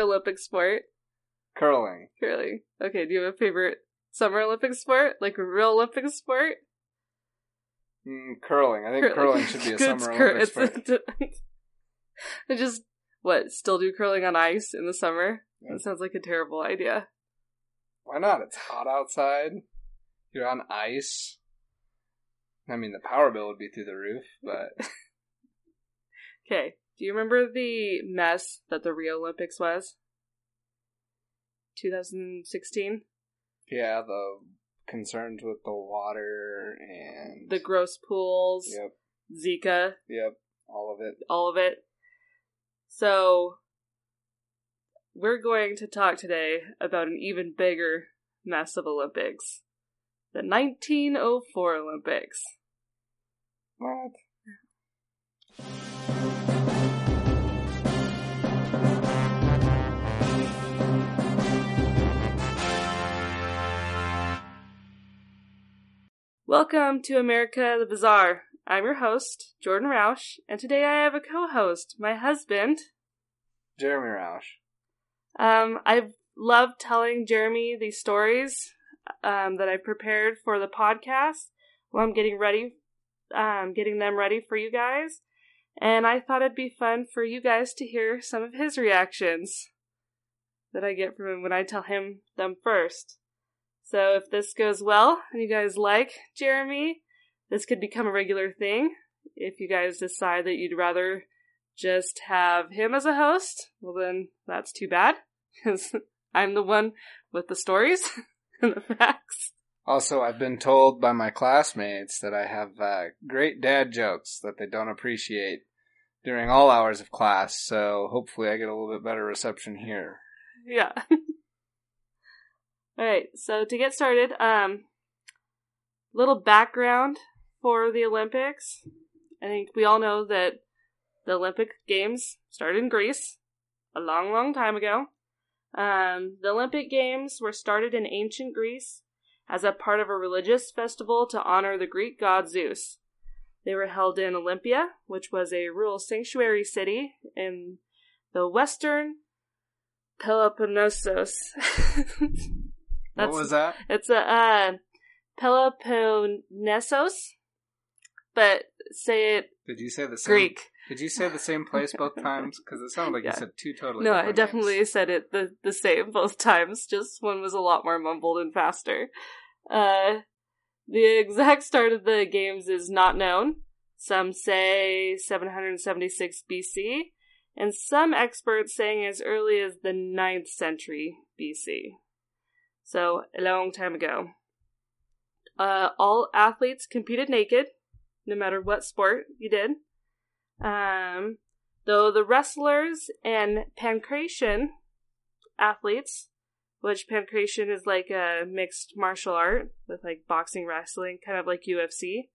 Olympic sport? Curling. Curling. Okay, do you have a favorite summer Olympic sport? Like a real Olympic sport? Mm, curling. I think curling should be a summer cur- Olympic sport. it's- I just what? Still do curling on ice in the summer? Yeah. That sounds like a terrible idea. Why not? It's hot outside. You're on ice. I mean, the power bill would be through the roof, but Okay. Do you remember the mess that the Rio Olympics was? 2016? yeah, the concerns with the water and The gross pools, Yep, Zika, yep, all of it. all of it. So, we're going to talk today about an even bigger mess of Olympics the 1904 Olympics. What? Welcome to America the Bazaar. I'm your host, Jordan Roush, and today I have a co host, my husband. Jeremy Roush. Um, I love telling Jeremy these stories um, that I prepared for the podcast while I'm getting ready, um, getting them ready for you guys. And I thought it'd be fun for you guys to hear some of his reactions that I get from him when I tell him them first. So if this goes well and you guys like Jeremy, this could become a regular thing. If you guys decide that you'd rather just have him as a host, well then that's too bad because I'm the one with the stories and the facts. Also, I've been told by my classmates that I have uh, great dad jokes that they don't appreciate during all hours of class, so hopefully I get a little bit better reception here. Yeah. All right. So to get started, um, little background for the Olympics. I think we all know that the Olympic Games started in Greece a long, long time ago. Um, the Olympic Games were started in ancient Greece as a part of a religious festival to honor the Greek god Zeus. They were held in Olympia, which was a rural sanctuary city in the western Peloponnesos. what was that? It's a uh, Peloponnesos, but say it Did you say the same? Greek. Did you say the same place both times? Because it sounded like Yeah. you said two totally. no, I definitely names. said it the the same both times. Just one was a lot more mumbled and faster. Uh, the exact start of the games is not known. Some say 776 BC, and some experts saying as early as the 9th century BC. So, a long time ago. Uh, all athletes competed naked, no matter what sport you did. Um, though the wrestlers and pancration athletes, which pancration is like a mixed martial art with like boxing, wrestling, kind of like UFC,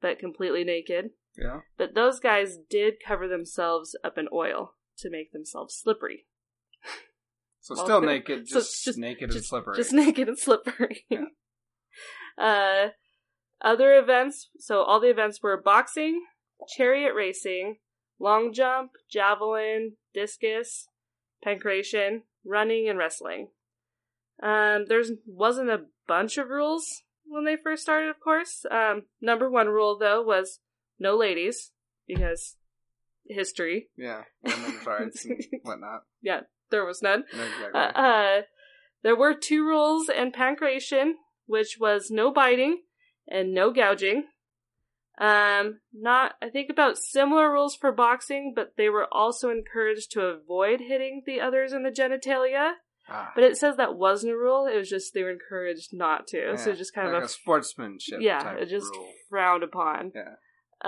but completely naked. Yeah. But those guys did cover themselves up in oil to make themselves slippery. So Well, still naked, so just, just- naked and slippery. Just naked and slippery. Yeah. uh, other events, so all the events were boxing, chariot racing, long jump, javelin, discus, pancration, running, and wrestling. Um, there wasn't a bunch of rules when they first started, of course. Um, number one rule, though, was no ladies, because history. yeah, women's rights and whatnot. Yeah, there was none. Exactly. Uh, uh, there were two rules in pancration, which was no biting and no gouging. Um, not, I think about similar rules for boxing, but they were also encouraged to avoid hitting the others in the genitalia. Ah, But it says that wasn't a rule. It was just they were encouraged not to. so yeah, just kind like of a sportsmanship. yeah, it just rule. frowned upon. Yeah.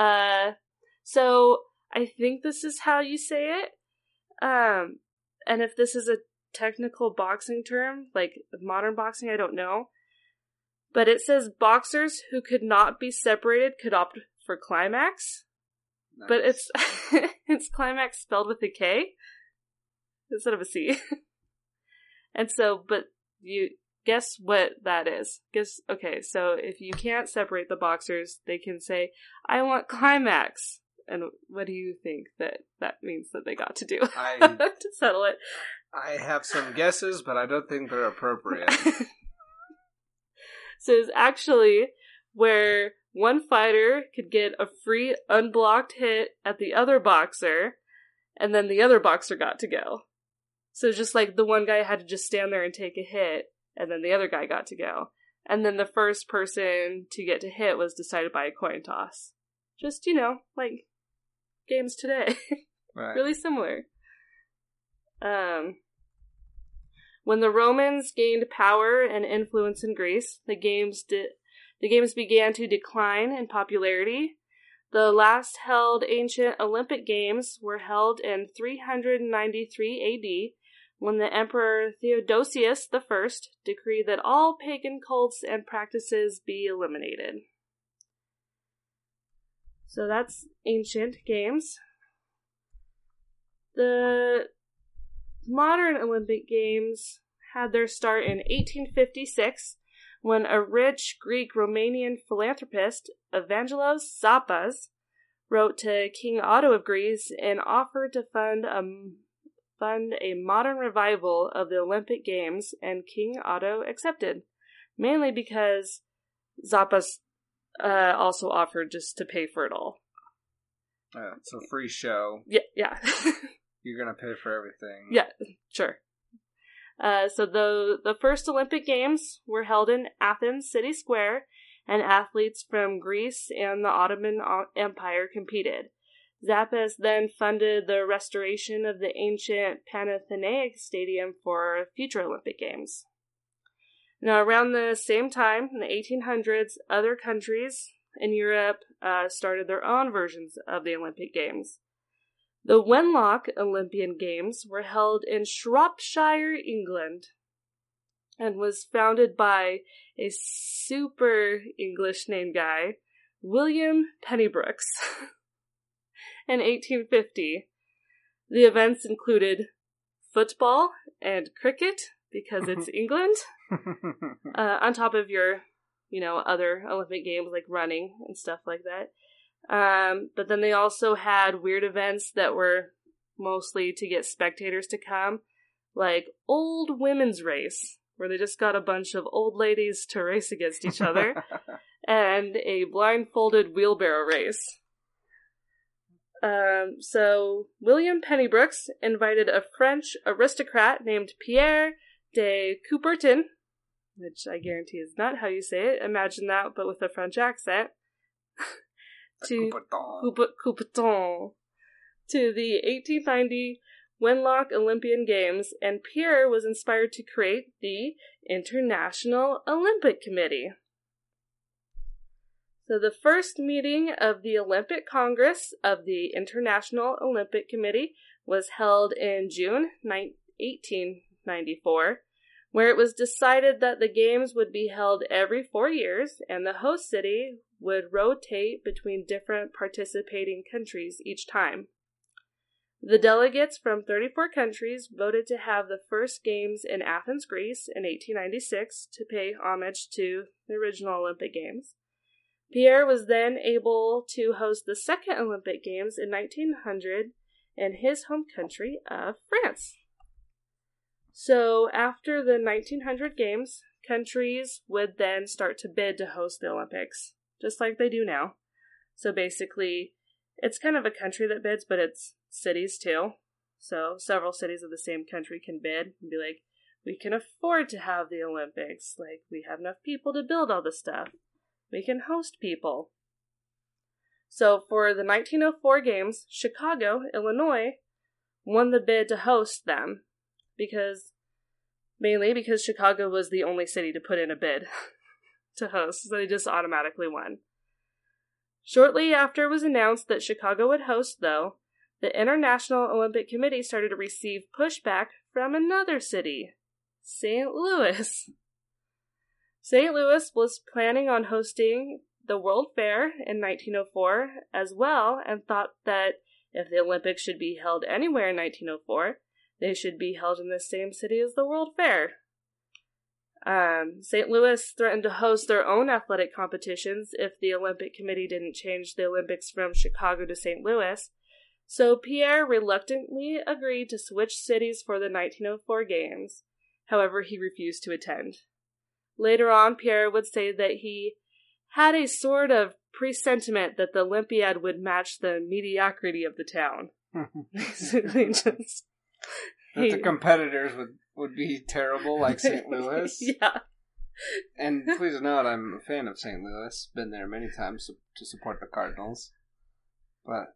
Uh, so I think this is how you say it. Um, and if this is a technical boxing term, like modern boxing, I don't know. But it says boxers who could not be separated could opt for climax, but it's it's climax spelled with a K instead of a C. and so, but you guess what that is? Guess okay. So if you can't separate the boxers, they can say, "I want climax." And what do you think that that means that they got to do I to settle it? I have some guesses, but I don't think they're appropriate. so it's actually where one fighter could get a free unblocked hit at the other boxer, and then the other boxer got to go. So just like the one guy had to just stand there and take a hit, and then the other guy got to go. And then the first person to get to hit was decided by a coin toss. Just, you know, like games today. Right. really similar. Um, when the Romans gained power and influence in Greece, the games did the games began to decline in popularity. The last held ancient Olympic Games were held in 393 AD when the Emperor Theodosius I decreed that all pagan cults and practices be eliminated. So that's ancient games. The modern Olympic Games had their start in 1856 when a rich Greek Romanian philanthropist, Evangelos Zappas, wrote to King Otto of Greece and offered to fund a, fund a modern revival of the Olympic Games, and King Otto accepted, mainly because Zappas uh, also offered just to pay for it all. Uh, it's a free show. Yeah, yeah. You're gonna pay for everything. Yeah, sure. Uh, so the the first Olympic Games were held in Athens City Square, and athletes from Greece and the Ottoman Empire competed. Zappas then funded the restoration of the ancient Panathenaic Stadium for future Olympic Games. Now, around the same time, in the 1800s, other countries in Europe uh, started their own versions of the Olympic Games. The Wenlock Olympian Games were held in Shropshire, England, and was founded by a super English name guy, William Penny Brookes, in 1850. The events included football and cricket, because it's England, uh, on top of your, you know, other Olympic games like running and stuff like that. Um, but then they also had weird events that were mostly to get spectators to come, like old women's race, where they just got a bunch of old ladies to race against each other, and a blindfolded wheelbarrow race. Um, so William Penny Brookes invited a French aristocrat named Pierre de Coubertin, which I guarantee is not how you say it. Imagine that, but with a French accent. to Coubertin to the 1890 Wenlock Olympian Games, and Pierre was inspired to create the International Olympic Committee. So, the first meeting of the Olympic Congress of the International Olympic Committee was held in June 1894, where it was decided that the Games would be held every four years and the host city would rotate between different participating countries each time. The delegates from 34 countries voted to have the first Games in Athens, Greece in 1896 to pay homage to the original Olympic Games. Pierre was then able to host the second Olympic Games in 1900 in his home country of France. So, after the 1900 Games, countries would then start to bid to host the Olympics just like they do now. So basically, it's kind of a country that bids, but it's cities too. So several cities of the same country can bid and be like, we can afford to have the Olympics. Like, we have enough people to build all this stuff. We can host people. So for the 1904 games, Chicago, Illinois, won the bid to host them because mainly because Chicago was the only city to put in a bid. to host, so they just automatically won. Shortly after it was announced that Chicago would host, though, the International Olympic Committee started to receive pushback from another city, St. Louis. St. Louis was planning on hosting the World Fair in 1904 as well and thought that if the Olympics should be held anywhere in 1904, they should be held in the same city as the World Fair. Um, St. Louis threatened to host their own athletic competitions if the Olympic Committee didn't change the Olympics from Chicago to St. Louis. So Pierre reluctantly agreed to switch cities for the 1904 games. However, he refused to attend. Later on, Pierre would say that he had a sort of presentiment that the Olympiad would match the mediocrity of the town. Basically, just that the competitors would, would be terrible, like St. Louis. yeah. And please note, I'm a fan of St. Louis. Been there many times to, support the Cardinals. But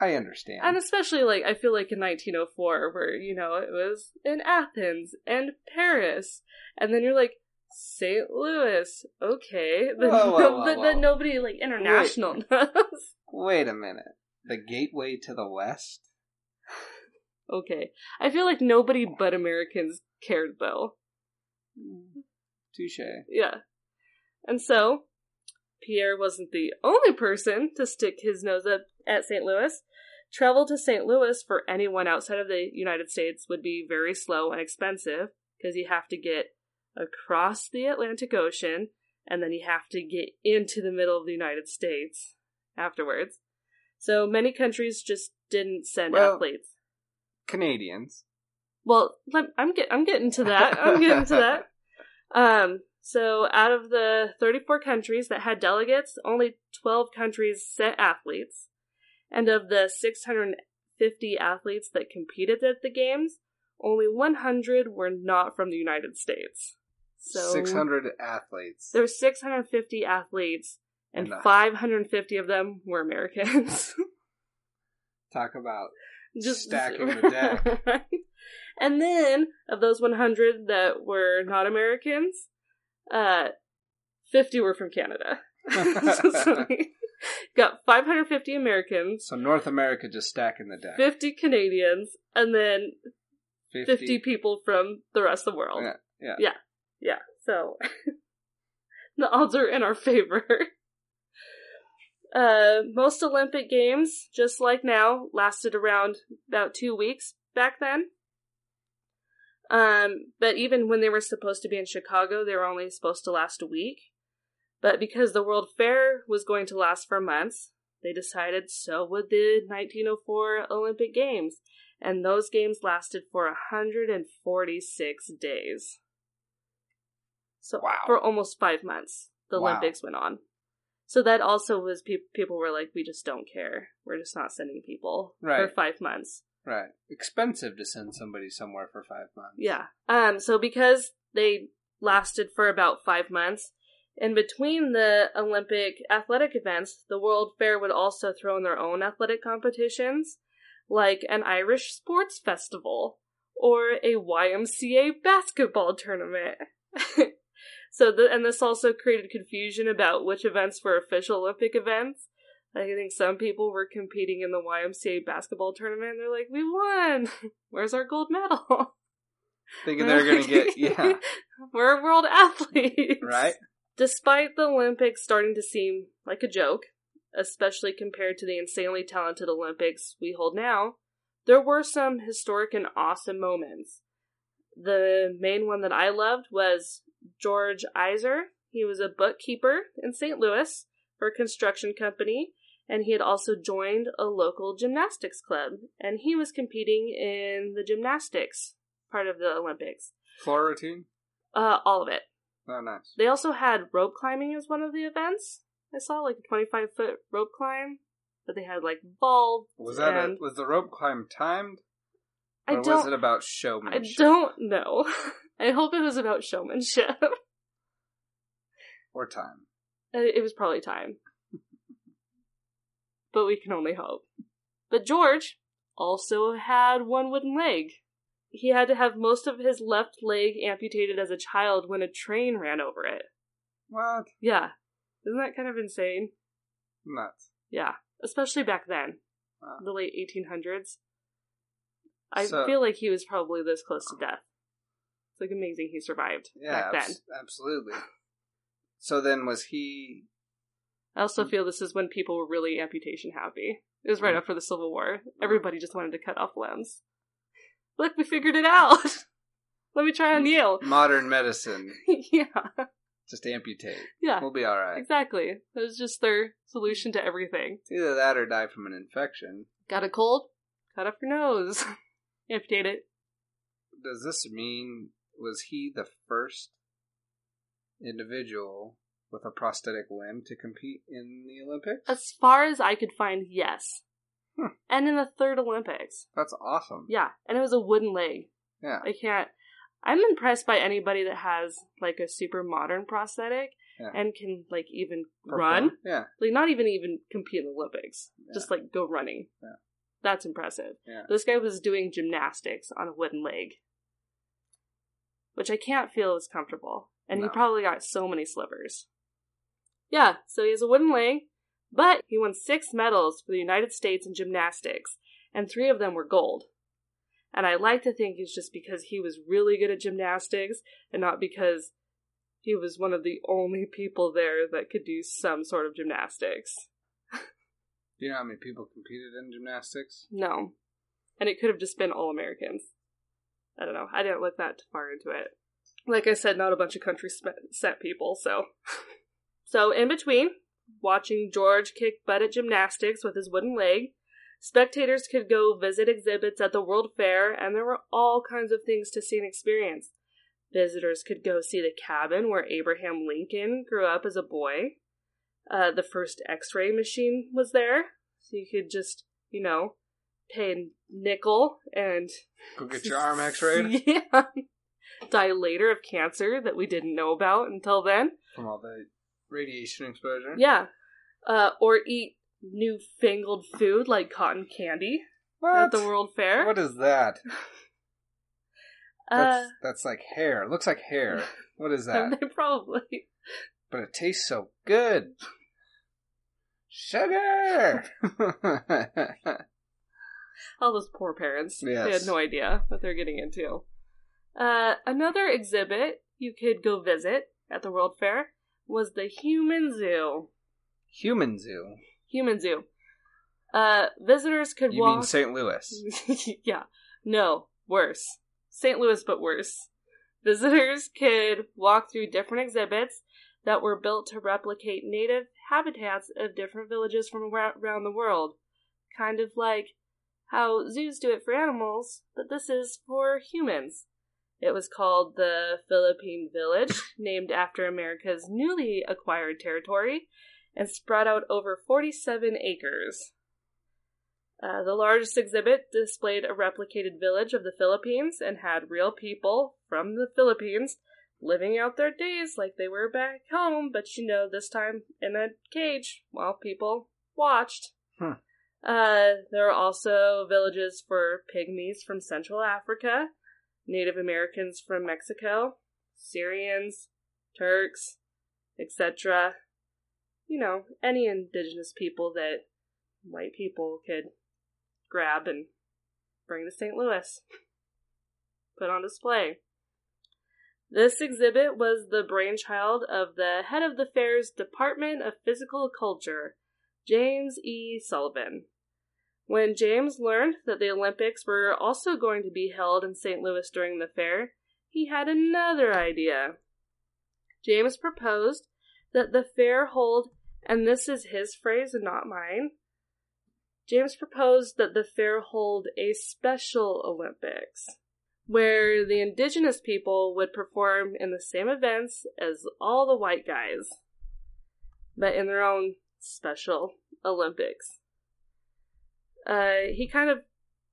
I understand. And especially like I feel like in 1904 where you know it was in Athens and Paris and then you're like St. Louis, okay, that, Whoa, whoa, whoa, whoa. that nobody like international knows. Wait a minute. The gateway to the West? Okay, I feel like nobody but Americans cared though. Touche. Yeah, and so Pierre wasn't the only person to stick his nose up at St. Louis. Travel to St. Louis for anyone outside of the United States would be very slow and expensive because you have to get across the Atlantic Ocean and then you have to get into the middle of the United States afterwards. So many countries just didn't send Well- athletes. Canadians. Well, let, I'm get, I'm getting to that. I'm getting to that. Um, so out of the 34 countries that had delegates, only 12 countries sent athletes, and of the 650 athletes that competed at the games, only 100 were not from the United States. So 600 athletes. There were 650 athletes, and And, uh, 550 of them were Americans. Talk about just Stacking the deck. Right? And then of those 100 that were not Americans, uh, 50 were from Canada. so got 550 Americans, so North America just stacking the deck. 50 Canadians, and then 50, people from the rest of the world. Yeah, yeah. Yeah. Yeah. So the odds are in our favor. Uh, most Olympic Games, just like now, lasted around about two weeks back then. Um, but even when they were supposed to be in Chicago, they were only supposed to last a week. But because the World Fair was going to last for months, they decided so would the 1904 Olympic Games. And those games lasted for 146 days. So Wow. for almost five months, the Wow. Olympics went on. So that also was pe- people were like, we just don't care. We're just not sending people for five months. Right. Expensive to send somebody somewhere for five months. Yeah. Um. So because they lasted for about five months, in between the Olympic athletic events, the World Fair would also throw in their own athletic competitions, like an Irish sports festival or a YMCA basketball tournament. so, the, and this also created confusion about which events were official Olympic events. I think some people were competing in the YMCA basketball tournament. And they're like, "We won! Where's our gold medal?" Thinking they're going to get, yeah. We're world athletes. Right? Despite the Olympics starting to seem like a joke, especially compared to the insanely talented Olympics we hold now, there were some historic and awesome moments. The main one that I loved was George Eyser. He was a bookkeeper in St. Louis for a construction company, and he had also joined a local gymnastics club, and he was competing in the gymnastics part of the Olympics. Floor routine? Uh, all of it. Oh, nice. They also had rope climbing as one of the events. I saw like a 25 foot rope climb, but they had like vaults. Was that a, was the rope climb timed? I Or was don't. was it about showmanship? I don't know. I hope it was about showmanship. Or time? Uh, it was probably time, but we can only hope. But George also had one wooden leg. He had to have most of his left leg amputated as a child when a train ran over it. What? Yeah, isn't that kind of insane? Nuts. Yeah, especially back then, Wow. the late 1800s. I So- feel like he was probably this close to death. Like amazing he survived Yeah, back then. absolutely. So then was he I also hmm. feel this is when people were really amputation happy. It was right hmm. after the Civil War. Hmm. Everybody just wanted to cut off limbs. Look, we figured it out. Let me try on you. modern medicine? yeah. Just amputate. Yeah, We'll be all right. exactly. That was just their solution to everything. It's either that or die from an infection. Got a cold? Cut off your nose. Amputate it. Does this mean was he the first individual with a prosthetic limb to compete in the Olympics? As far as I could find, yes. Hmm. And in the third Olympics. That's awesome. Yeah, and it was a wooden leg. Yeah. I can't. I'm impressed by anybody that has like a super modern prosthetic Yeah. and can like even Perform. run. Yeah. Like not even even compete in the Olympics. Yeah. Just like go running. Yeah. That's impressive. Yeah. This guy was doing gymnastics on a wooden leg. Which I can't feel is comfortable. And he probably got so many slivers. Yeah, so he has a wooden leg, but he won six medals for the United States in gymnastics, and three of them were gold. And I like to think it's just because he was really good at gymnastics and not because he was one of the only people there that could do some sort of gymnastics. Do you know how many people competed in gymnastics? No. And it could have just been all Americans. I don't know. I didn't look that far into it. Like I said, not a bunch of country set people, so. so, in between, watching George kick butt at gymnastics with his wooden leg, spectators could go visit exhibits at the World Fair, and there were all kinds of things to see and experience. Visitors could go see the cabin where Abraham Lincoln grew up as a boy. Uh, the first x ray machine was there, so you could just, you know, pay a nickel and Go get your arm x-rayed yeah. Die later of cancer that we didn't know about until then. from all the radiation exposure. Yeah. Uh, or eat newfangled food like cotton candy What? at the World Fair. What is that? uh, That's, that's like hair. It looks like hair. What is that? they probably. but it tastes so good. Sugar. All those poor parents. They had no idea what they're getting into. Uh, another exhibit you could go visit at the World Fair was the Human Zoo. Human zoo. Human Zoo. Uh, visitors could You walk. mean St. Louis? yeah. No, worse. St. Louis, but worse. Visitors could walk through different exhibits that were built to replicate native habitats of different villages from around the world. Kind of like how zoos do it for animals, but this is for humans. It was called the Philippine Village, named after America's newly acquired territory, and spread out over 47 acres. Uh, the largest exhibit displayed a replicated village of the Philippines and had real people from the Philippines living out their days like they were back home, but you know, this time in a cage while people watched. Hmm. Uh, there are also villages for pygmies from Central Africa, Native Americans from Mexico, Syrians, Turks, etc. You know, any indigenous people that white people could grab and bring to St. Louis. Put on display. This exhibit was the brainchild of the head of the fair's Department of Physical Culture, James E. Sullivan. When James learned that the Olympics were also going to be held in St. Louis during the fair, he had another idea. James proposed that the fair hold, and this is his phrase and not mine, James proposed that the fair hold a special Olympics, where the indigenous people would perform in the same events as all the white guys, but in their own special Olympics. Uh, he kind of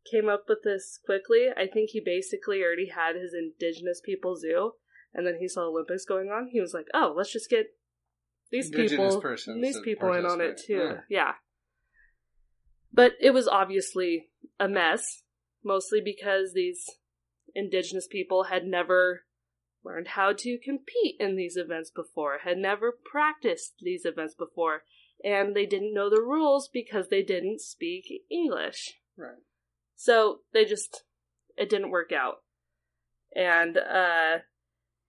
came up with this quickly. I think he basically already had his indigenous people zoo, and then he saw Olympics going on. He was like, "Oh, let's just get these people, these people in on it too." Yeah. yeah. But it was obviously a mess, mostly because these indigenous people had never learned how to compete in these events before, had never practiced these events before, and they didn't know the rules because they didn't speak English. Right. So they just it didn't work out. And uh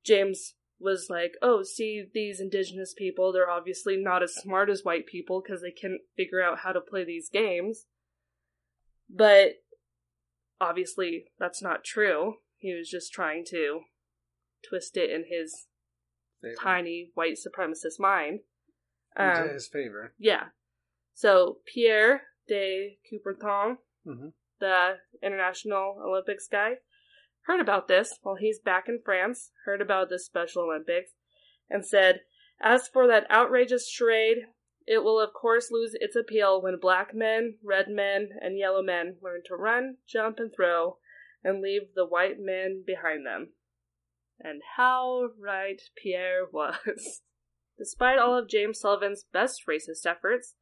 James was like, "Oh, see these indigenous people, they're obviously not as smart as white people because they can't figure out how to play these games." But obviously that's not true. He was just trying to twist it in his tiny white supremacist mind. Um, his favor. yeah. So Pierre de Coubertin, Mhm. the International Olympics guy, heard about this while he's back in France, heard about this Special Olympics, and said, As for that outrageous charade, it will of course lose its appeal when black men, red men, and yellow men learn to run, jump, and throw, and leave the white men behind them. And how right Pierre was. Despite all of James Sullivan's best racist efforts,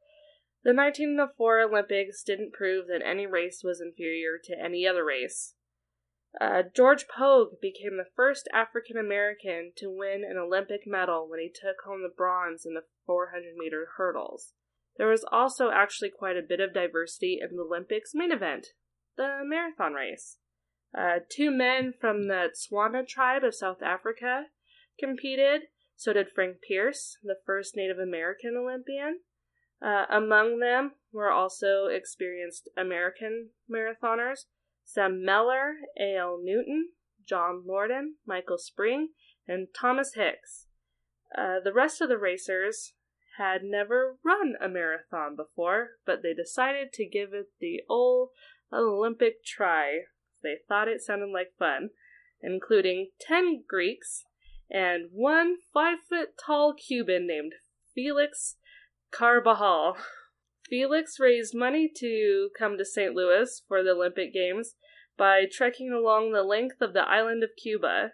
the 1904 Olympics didn't prove that any race was inferior to any other race. Uh, George Poage became the first African American to win an Olympic medal when he took home the bronze in the 400 meter hurdles. There was also actually quite a bit of diversity in the Olympics main event, the marathon race. Uh, two men from the Tswana tribe of South Africa competed, so did Frank Pierce, the first Native American Olympian. Uh, among them were also experienced American marathoners Sam Mellor, A.L. Newton, John Lordan, Michael Spring, and Thomas Hicks. Uh, the rest of the racers had never run a marathon before, but they decided to give it the old Olympic try. They thought it sounded like fun, including 10 Greeks and one five foot tall Cuban named Felix Carbajal. Felix raised money to come to St. Louis for the Olympic Games by trekking along the length of the island of Cuba.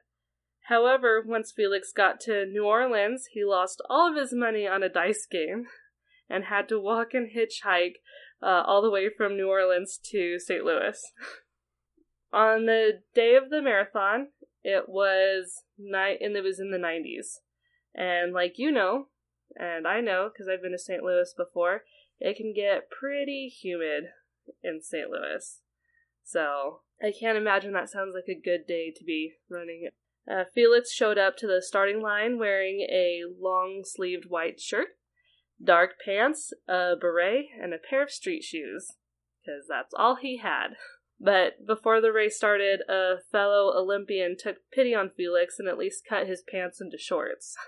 However, once Felix got to New Orleans, he lost all of his money on a dice game and had to walk and hitchhike uh, all the way from New Orleans to St. Louis. on the day of the marathon, it was night, and it was in the 90s. And like you know, and I know because I've been to St. Louis before, it can get pretty humid in St. Louis. So I can't imagine that sounds like a good day to be running. Uh, Felix showed up to the starting line wearing a long sleeved white shirt, dark pants, a beret, and a pair of street shoes, because that's all he had. But before the race started, a fellow Olympian took pity on Felix and at least cut his pants into shorts.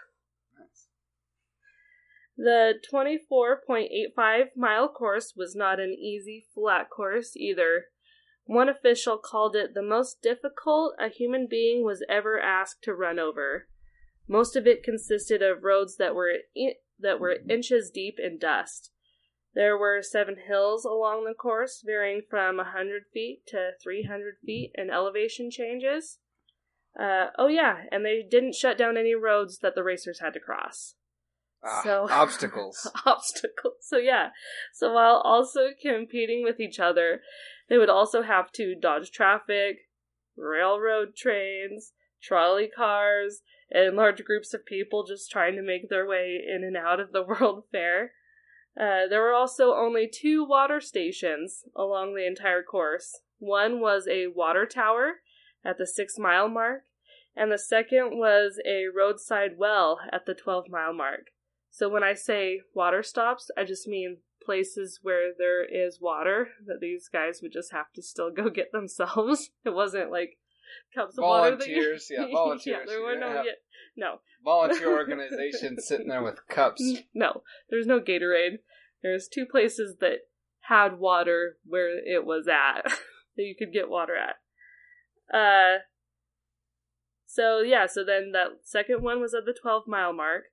The 24.85 mile course was not an easy, flat course either. One official called it the most difficult a human being was ever asked to run over. Most of it consisted of roads that were I- that were inches deep in dust. There were seven hills along the course, varying from 100 feet to 300 feet in elevation changes. Uh, oh, yeah, and they didn't shut down any roads that the racers had to cross. Ah, So- obstacles. obstacles. So yeah. So while also competing with each other, they would also have to dodge traffic, railroad trains, trolley cars, and large groups of people just trying to make their way in and out of the World Fair. Uh, there were also only two water stations along the entire course. One was a water tower at the six mile mark, and the second was a roadside well at the 12 mile mark. So when I say water stops, I just mean places where there is water that these guys would just have to still go get themselves. It wasn't like cups of water. that you- Volunteers, yeah, volunteers. yeah, there were no yet. No, Volunteer organization sitting there with cups. no. There's no Gatorade. There's two places that had water where it was at that you could get water at. Uh. So yeah, so then that second one was at the 12 mile mark.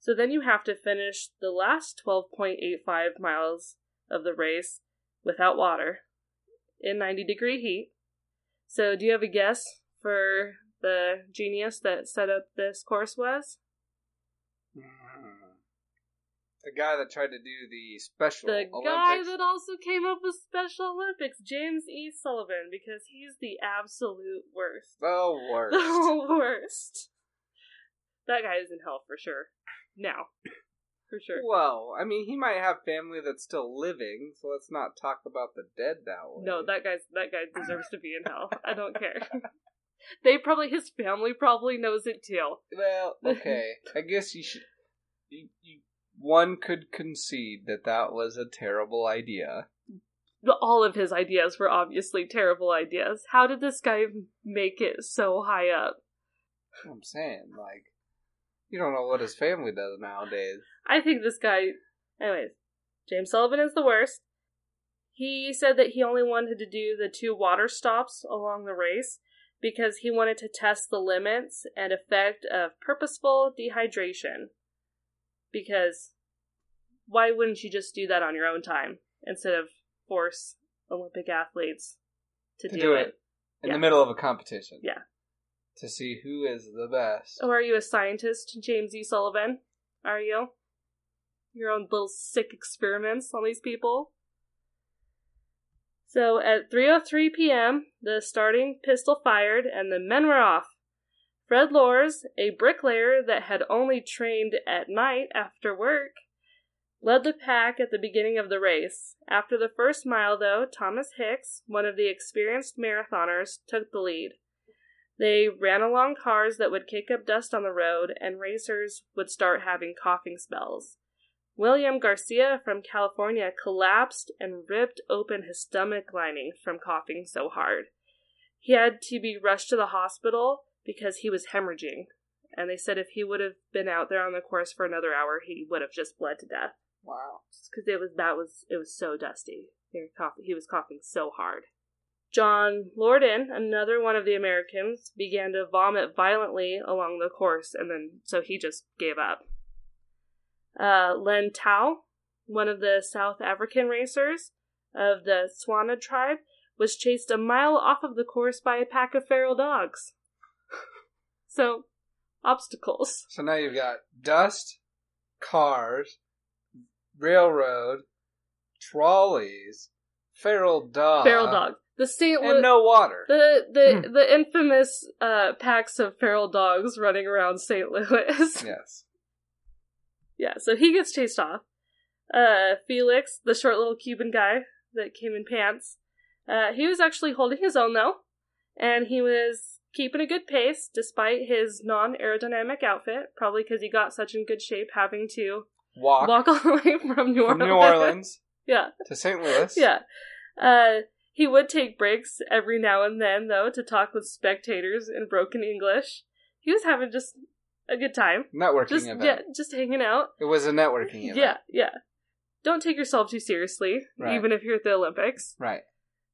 So then you have to finish the last 12.85 miles of the race without water in 90 degree heat. So do you have a guess for the genius that set up this course was? Hmm. The guy that tried to do the special The Olympics. guy that also came up with Special Olympics, James E. Sullivan, because he's the absolute worst. the worst. The worst. That guy is in hell for sure. Now. For sure. Well, I mean, he might have family that's still living, so let's not talk about the dead that way. No, that guy's that guy deserves to be in hell. I don't care. they probably his family probably knows it too. Well, okay. I guess you should. You, you, one could concede that that was a terrible idea. All of his ideas were obviously terrible ideas. How did this guy make it so high up? I'm saying, like, You don't know what his family does nowadays. I think this guy. Anyways, James Sullivan is the worst. He said that he only wanted to do the two water stops along the race because he wanted to test the limits and effect of purposeful dehydration. Because why wouldn't you just do that on your own time instead of force Olympic athletes to, To do, do it? it. In Yeah. the middle of a competition. Yeah. To see who is the best. Oh, are you a scientist, James E. Sullivan? Are you? Your own little sick experiments on these people? So at 3:03 p.m., the starting pistol fired and the men were off. Fred Lorz, a bricklayer that had only trained at night after work, led the pack at the beginning of the race. After the first mile, though, Thomas Hicks, one of the experienced marathoners, took the lead. They ran along cars that would kick up dust on the road, and racers would start having coughing spells. William Garcia from California collapsed and ripped open his stomach lining from coughing so hard. He had to be rushed to the hospital because he was hemorrhaging, and they said if he would have been out there on the course for another hour, he would have just bled to death Wow. because it was that was it was so dusty. He was coughing, he was coughing so hard. John Lordan, another one of the Americans, began to vomit violently along the course, and then so he just gave up. Uh, Len Tau, one of the South African racers of the Tswana tribe, was chased a mile off of the course by a pack of feral dogs. so, obstacles. So now you've got dust, cars, railroad, trolleys, feral dog, feral dogs. The St. and Louis. no water. The the the infamous uh, packs of feral dogs running around St. Louis. yes. Yeah, so he gets chased off. Uh, Felix, the short little Cuban guy that came in pants, uh, he was actually holding his own though, and he was keeping a good pace despite his non-aerodynamic outfit. Probably because he got such in good shape having to Walk, walk all the way from New from Orleans. New Orleans yeah, to St. Louis. yeah. Uh, he would take breaks every now and then, though, to talk with spectators in broken English. He was having just a good time. Networking Just event. yeah, just hanging out. It was a networking event. Yeah, yeah. Don't take yourself too seriously, Right. even if you're at the Olympics. Right.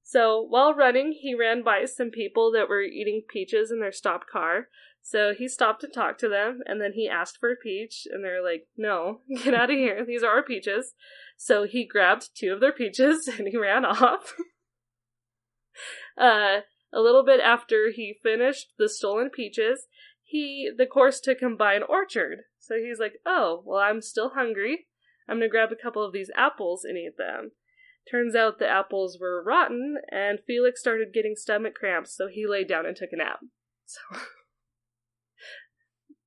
So while running, he ran by some people that were eating peaches in their stopped car. So he stopped to talk to them, and then he asked for a peach, and they're like, "No, get out of here! These are our peaches." So he grabbed two of their peaches and he ran off. uh, a little bit after he finished the stolen peaches, he the course took him by an orchard. So he's like, "Oh, well, I'm still hungry. I'm gonna grab a couple of these apples and eat them." Turns out the apples were rotten, and Felix started getting stomach cramps, so he laid down and took a nap. So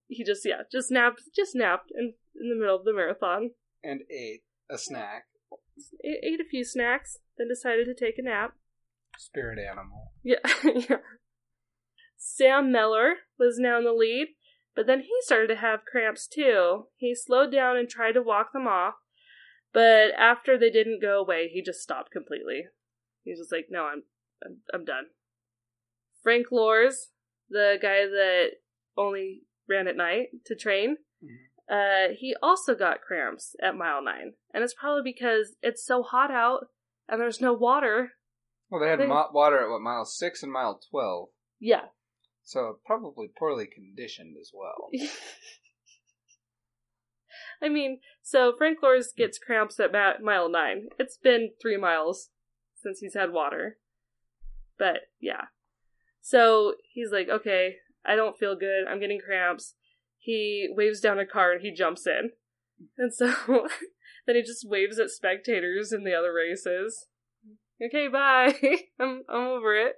he just yeah, just napped, just napped in, in the middle of the marathon. And ate a snack. Ate a few snacks, then decided to take a nap. Spirit animal. Yeah, yeah. Sam Mellor was now in the lead, but then he started to have cramps too. He slowed down and tried to walk them off, but after they didn't go away, he just stopped completely. He was just like, "No, I'm, I'm, I'm done." Frank Lorz, the guy that only ran at night to train, uh, he also got cramps at mile nine, and it's probably because it's so hot out and there's no water. Well, they had They- water at what mile six and mile twelve, Yeah, so probably poorly conditioned as well. I mean, so Frank Lorz gets cramps at ma- mile nine. It's been three miles since he's had water. But yeah. So he's like, okay, I don't feel good. I'm getting cramps. He waves down a car and he jumps in. And so then he just waves at spectators in the other races. Okay, bye. I'm, I'm over it.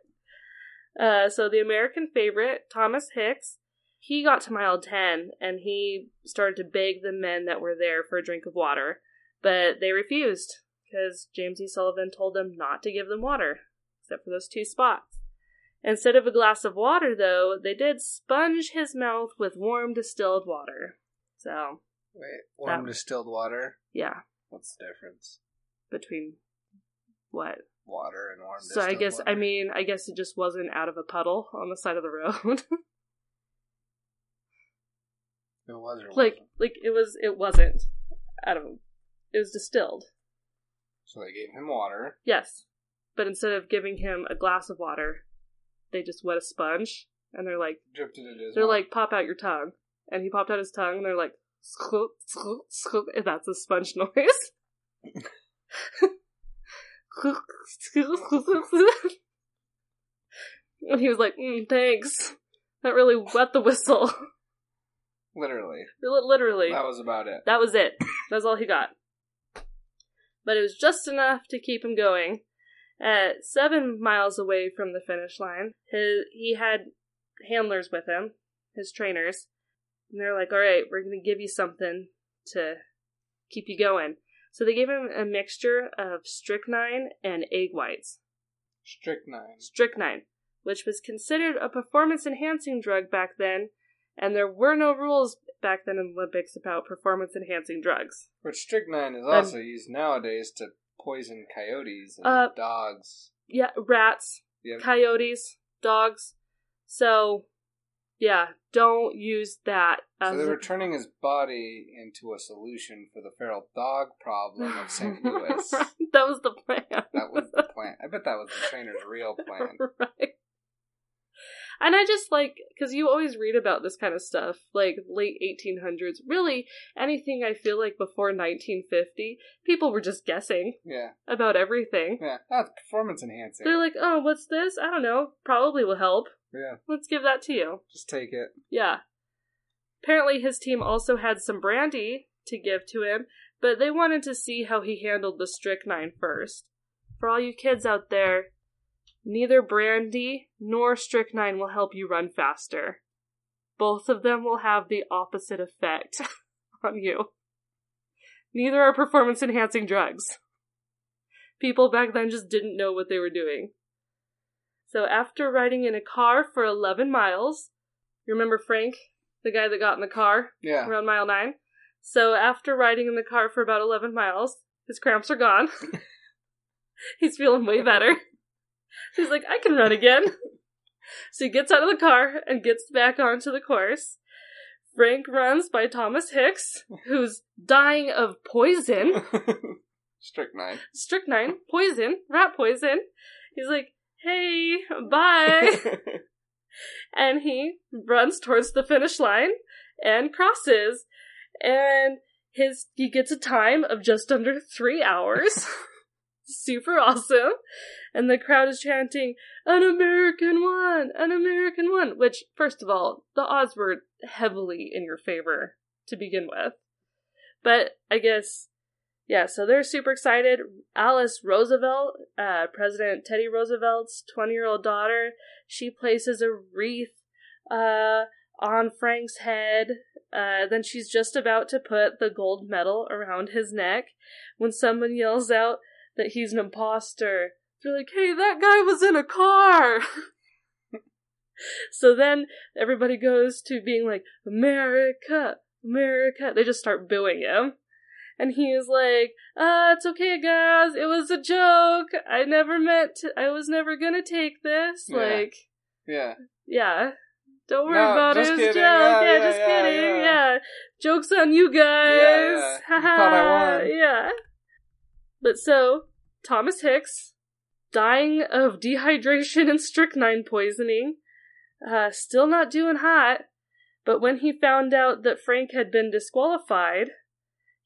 Uh, so the American favorite, Thomas Hicks, he got to mile 10 and he started to beg the men that were there for a drink of water, but they refused because James E. Sullivan told them not to give them water, except for those two spots. Instead of a glass of water, though, they did sponge his mouth with warm distilled water. So, Wait, warm That- distilled water. yeah, What's the difference? between what? Water and warm So I guess, I mean, I guess it just wasn't out of a puddle on the side of the road. It was Like wasn't. like it was it wasn't out of it was distilled. So they gave him water. Yes. But instead of giving him a glass of water, they just wet a sponge and they're like Dripped they're mouth. like pop out your tongue. And he popped out his tongue and they're like "Scoop, scoop, scoop," and that's a sponge noise. and he was like, mm, thanks. That really wet the whistle. Literally. Literally. That was about it. That was it. That's all he got. But it was just enough to keep him going. At seven miles away from the finish line, his, he had handlers with him, his trainers. And they're like, all right, we're going to give you something to keep you going. So they gave him a mixture of strychnine and egg whites. Strychnine. Strychnine, which was considered a performance enhancing drug back then, and there were no rules back then in the Olympics about performance enhancing drugs. Which strychnine is also used nowadays to poison coyotes and Uh, dogs. Yeah, rats, Yep. coyotes, dogs. So, yeah, don't use that. So as they a- were turning his body into a solution for the feral dog problem of St. Louis. that was the plan. That was the plan. I bet that was the trainer's real plan. right. And I just like, because you always read about this kind of stuff, like late 1800s. Really, anything I feel like before 1950, people were just guessing Yeah, about everything. yeah. That's performance enhancing. They're like, oh, what's this? I don't know. Probably will help. Yeah, Let's give that to you. just take it. Yeah. Apparently, his team also had some brandy to give to him, but they wanted to see how he handled the strychnine first. For all you kids out there, neither brandy nor strychnine will help you run faster. Both of them will have the opposite effect on you. Neither are performance enhancing drugs. People back then just didn't know what they were doing. So after riding in a car for 11 miles, you remember Frank, the guy that got in the car Yeah. around mile 9? So after riding in the car for about 11 miles, his cramps are gone. He's feeling way better. He's like, I can run again. So he gets out of the car and gets back onto the course. Frank runs by Thomas Hicks, who's dying of poison. Strychnine. strychnine, poison, rat poison. He's like, hey, bye. and he runs towards the finish line and crosses. And his he gets a time of just under three hours. Super awesome. And the crowd is chanting, An American one! An American one! Which, first of all, the odds were heavily in your favor to begin with. But I guess yeah, so they're super excited. Alice Roosevelt, uh, President Teddy Roosevelt's 20 year old daughter, she places a wreath uh, on Frank's head. Uh, then she's just about to put the gold medal around his neck when someone yells out that he's an imposter. They're like, hey, that guy was in a car! so then everybody goes to being like, America, America. They just start booing him. And he is like, uh, it's okay, guys. It was a joke. I never meant to, I was never gonna take this. Yeah. Like, Yeah. yeah. Don't worry No, about it. just It was a joke. Yeah, Yeah, yeah, just yeah, kidding. yeah. Joke's on you guys. Yeah, thought I won. yeah. But so, Thomas Hicks, dying of dehydration and strychnine poisoning, uh, still not doing hot. But when he found out that Frank had been disqualified,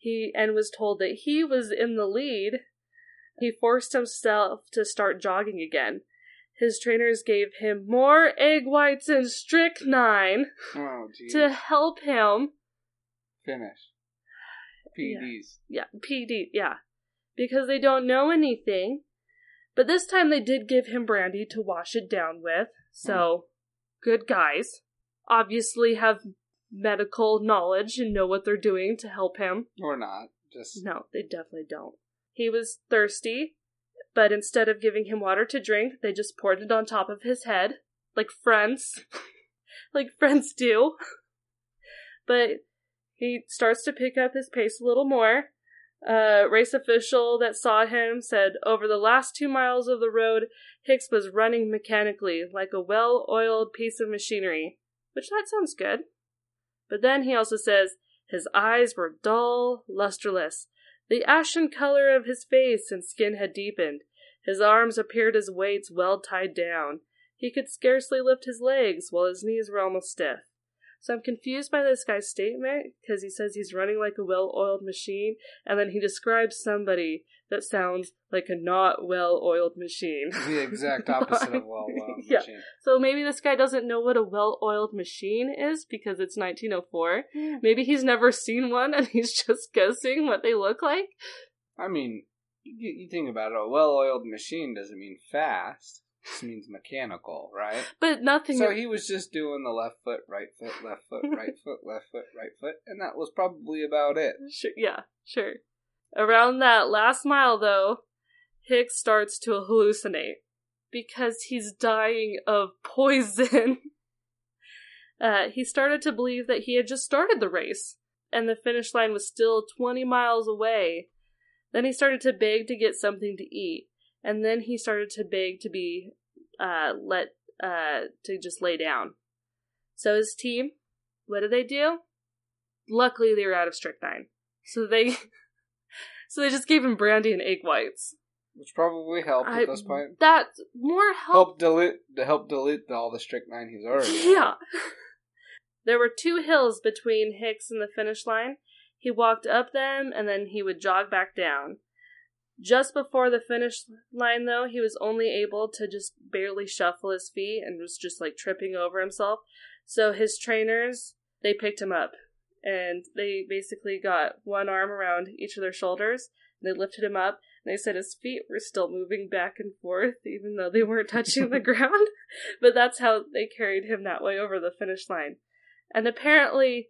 he and was told that he was in the lead, he forced himself to start jogging again. His trainers gave him more egg whites and strychnine Oh, to help him. Finish. Yeah. Yeah, PD, yeah. Because they don't know anything. But this time they did give him brandy to wash it down with. So, good guys. Obviously have medical knowledge and know what they're doing to help him. Or not. Just. No, they definitely don't. He was thirsty, but instead of giving him water to drink, they just poured it on top of his head, like friends. like friends do. But he starts to pick up his pace a little more. A race official that saw him said over the last two miles of the road, Hicks was running mechanically, like a well oiled piece of machinery. Which that sounds good. But then he also says, his eyes were dull, lusterless. The ashen color of his face and skin had deepened. His arms appeared as weights well tied down. He could scarcely lift his legs, while his knees were almost stiff. So I'm confused by this guy's statement because he says he's running like a well oiled machine, and then he describes somebody that sounds like a not well oiled machine. The exact opposite of well oiled Yeah. machine. So maybe this guy doesn't know what a well oiled machine is because it's 1904. Hmm. Maybe he's never seen one and he's just guessing what they look like. I mean, you, you think about it, a well oiled machine doesn't mean fast. It just means mechanical, right? But nothing. So he was just doing the left foot, right foot, left foot, right foot, left foot, right foot, and that was probably about it. Sure, yeah, sure. Around that last mile, though, Hicks starts to hallucinate because he's dying of poison. uh, he started to believe that he had just started the race and the finish line was still 20 miles away. Then he started to beg to get something to eat, and then he started to beg to be uh, let uh, to just lay down. So his team, what did they do? Luckily, they were out of strychnine, so they so they just gave him brandy and egg whites. Which probably helped I- at this point. That more help. Help dilute to help dilute all the strychnine he's already. Yeah. There were two hills between Hicks and the finish line. He walked up them and then he would jog back down. Just before the finish line, though, he was only able to just barely shuffle his feet and was just like tripping over himself. So his trainers, they picked him up and they basically got one arm around each of their shoulders. And they lifted him up and they said his feet were still moving back and forth even though they weren't touching the ground. But that's how they carried him that way over the finish line. And apparently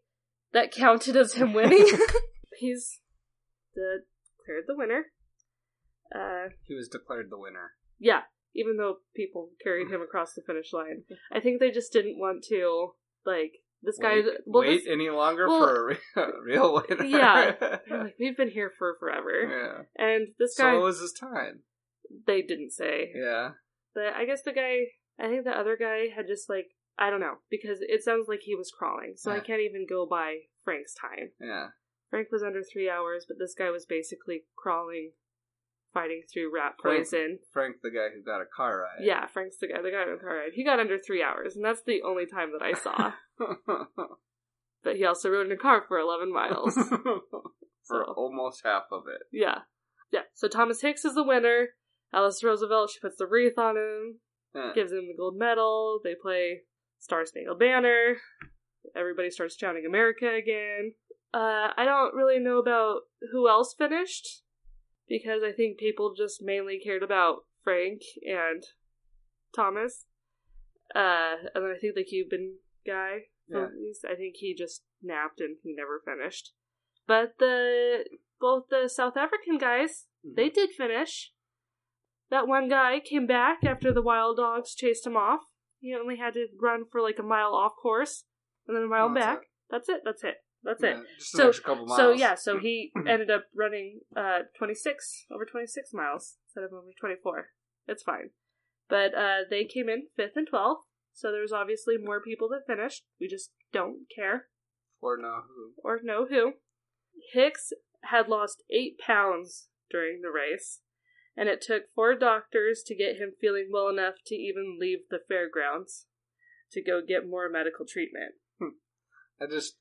that counted as him winning. He's the, declared the winner. Uh, He was declared the winner. yeah, even though people carried him across the finish line. I think they just didn't want to, like, this guy. Wait, well, wait this- any longer well, for a real, winner. Yeah. like, we've been here for forever. yeah. And this So guy, it was his time. they didn't say. Yeah. But I guess the guy, I think the other guy had just, like, I don't know, because it sounds like he was crawling, so I can't even go by Frank's time. Yeah. Frank was under three hours, but this guy was basically crawling, fighting through rat Frank- poison. Frank, the guy who got a car ride. Yeah, Frank's the guy, the guy in the car ride. He got under three hours, and that's the only time that I saw. but he also rode in a car for 11 miles. for So, almost half of it. yeah. Yeah, so Thomas Hicks is the winner. Alice Roosevelt, she puts the wreath on him, Yeah. gives him the gold medal. They play Star Spangled Banner. Everybody starts chanting America again. Uh, I don't really know about who else finished because I think people just mainly cared about Frank and Thomas. Uh, and then I think the Cuban guy, Yeah. I think he just napped and he never finished. But the both the South African guys, Mm-hmm. they did finish. That one guy came back after the wild dogs chased him off. He only had to run for like a mile off course and then a mile Oh, back. it. That's it. That's it. That's Yeah, it. So- extra couple miles. So yeah, so he ended up running uh 26 over 26 miles instead of over 24. It's fine. But uh they came in 5th and 12th. So there's obviously more people that finished. We just don't care Or no who. or know who. Hicks had lost 8 pounds during the race, and it took four doctors to get him feeling well enough to even leave the fairgrounds to go get more medical treatment. I just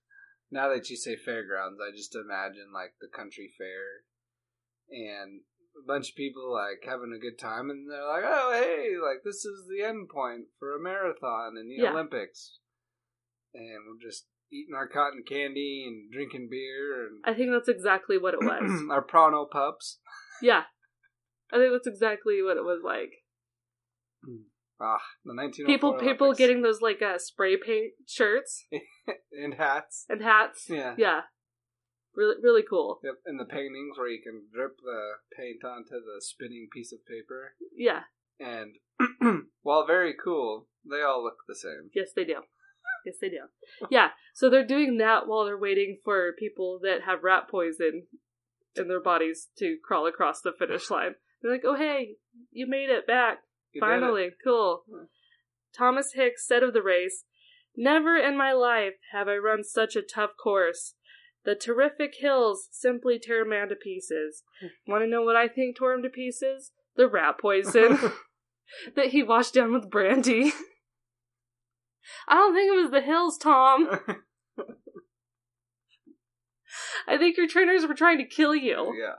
now that you say fairgrounds, I just imagine like the country fair and a bunch of people like having a good time and they're like, Oh hey, like this is the end point for a marathon in the Yeah. Olympics. And we're just eating our cotton candy and drinking beer and I think that's exactly what it was. our Pronto pups. Yeah. I think that's exactly what it was like. Ah, the 1904 People people getting those like uh, spray paint shirts and hats. and hats. Yeah. Yeah. Really really cool. Yep, and the paintings where you can drip the paint onto the spinning piece of paper. Yeah. And while very cool, they all look the same. Yes they do. Yes they do. Yeah. So they're doing that while they're waiting for people that have rat poison in their bodies to crawl across the finish line. They're like, "Oh hey, you made it back. You. Finally, cool. Hmm. Thomas Hicks said of the race, Never in my life have I run such a tough course. The terrific hills simply tear a man to pieces. Want to know what I think tore him to pieces? The rat poison that he washed down with brandy. I don't think it was the hills, Tom. I think your trainers were trying to kill you. yeah.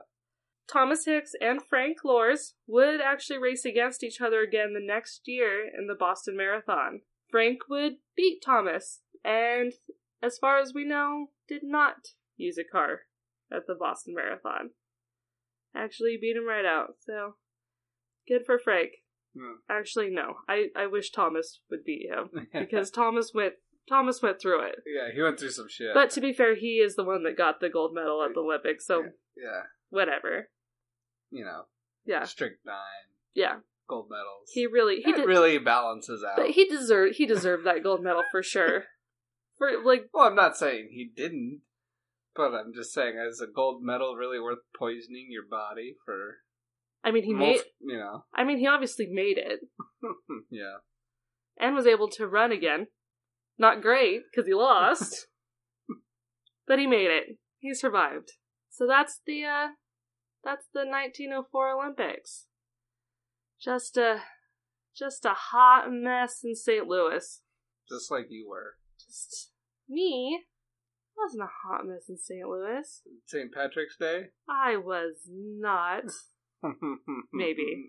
Thomas Hicks and Frank Lorz would actually race against each other again the next year in the Boston Marathon. Frank would beat Thomas, and as far as we know, did not use a car at the Boston Marathon. Actually beat him right out, so good for Frank. Hmm. Actually, no. I, I wish Thomas would beat him because Thomas went Thomas went through it. yeah, he went through some shit. But to be fair, he is the one that got the gold medal at the Olympics, so yeah, whatever. You know, Yeah, strict nine, yeah. gold medals. He really he did really balances out. but he deserved he deserved that gold medal for sure. For like well, I'm not saying he didn't, but I'm just saying, is a gold medal really worth poisoning your body for? I mean he mul- made you know, I mean he obviously made it yeah. and was able to run again. Not great because he lost, but he made it. He survived. So that's the uh that's the 1904 Olympics. Just a just a hot mess in St. Louis. Just like you were. Just me I wasn't a hot mess in St. Louis. St. Patrick's Day? I was not. Maybe.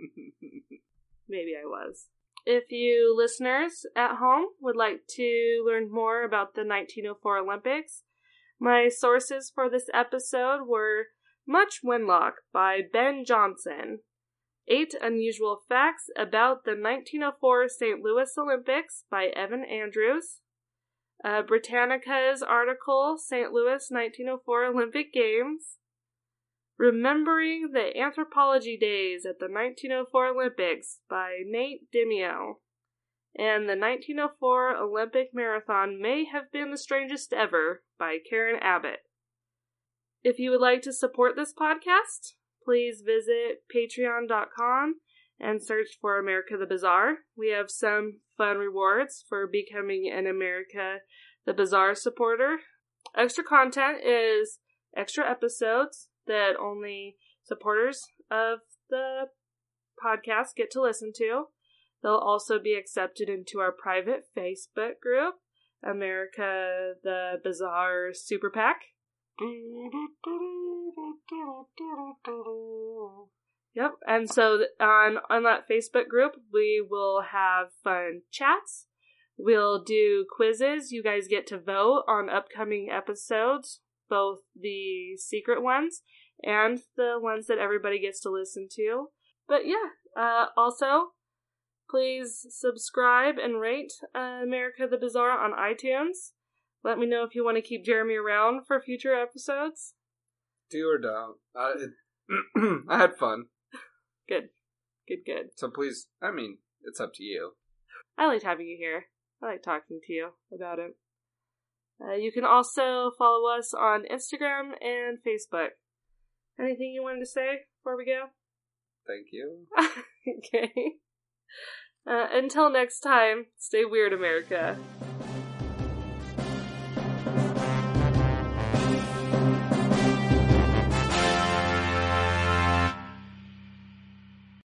Maybe I was. If you listeners at home would like to learn more about the 1904 Olympics, my sources for this episode were Much Winlock by Ben Johnson, Eight Unusual Facts About the 1904 St. Louis Olympics by Evan Andrews, uh, Britannica's article St. Louis 1904 Olympic Games, Remembering the Anthropology Days at the 1904 Olympics by Nate DiMeo. And the 1904 Olympic Marathon may have been the strangest ever by Karen Abbott. If you would like to support this podcast, please visit patreon.com and search for America the Bizarre. We have some fun rewards for becoming an America the Bizarre supporter. Extra content is extra episodes that only supporters of the podcast get to listen to. They'll also be accepted into our private Facebook group, America the Bizarre Super PAC. Yep, and so on on that Facebook group, we will have fun chats. We'll do quizzes. You guys get to vote on upcoming episodes, both the secret ones and the ones that everybody gets to listen to. But yeah, uh, also, please subscribe and rate uh, America the Bizarre on iTunes. Let me know if you want to keep Jeremy around for future episodes. Do or don't. I, it, I had fun. Good, good, good. So please, I mean, it's up to you. I liked having you here. I like talking to you about it. Uh, you can also follow us on Instagram and Facebook. Anything you wanted to say before we go? Thank you. okay. Uh, until next time, stay weird, America.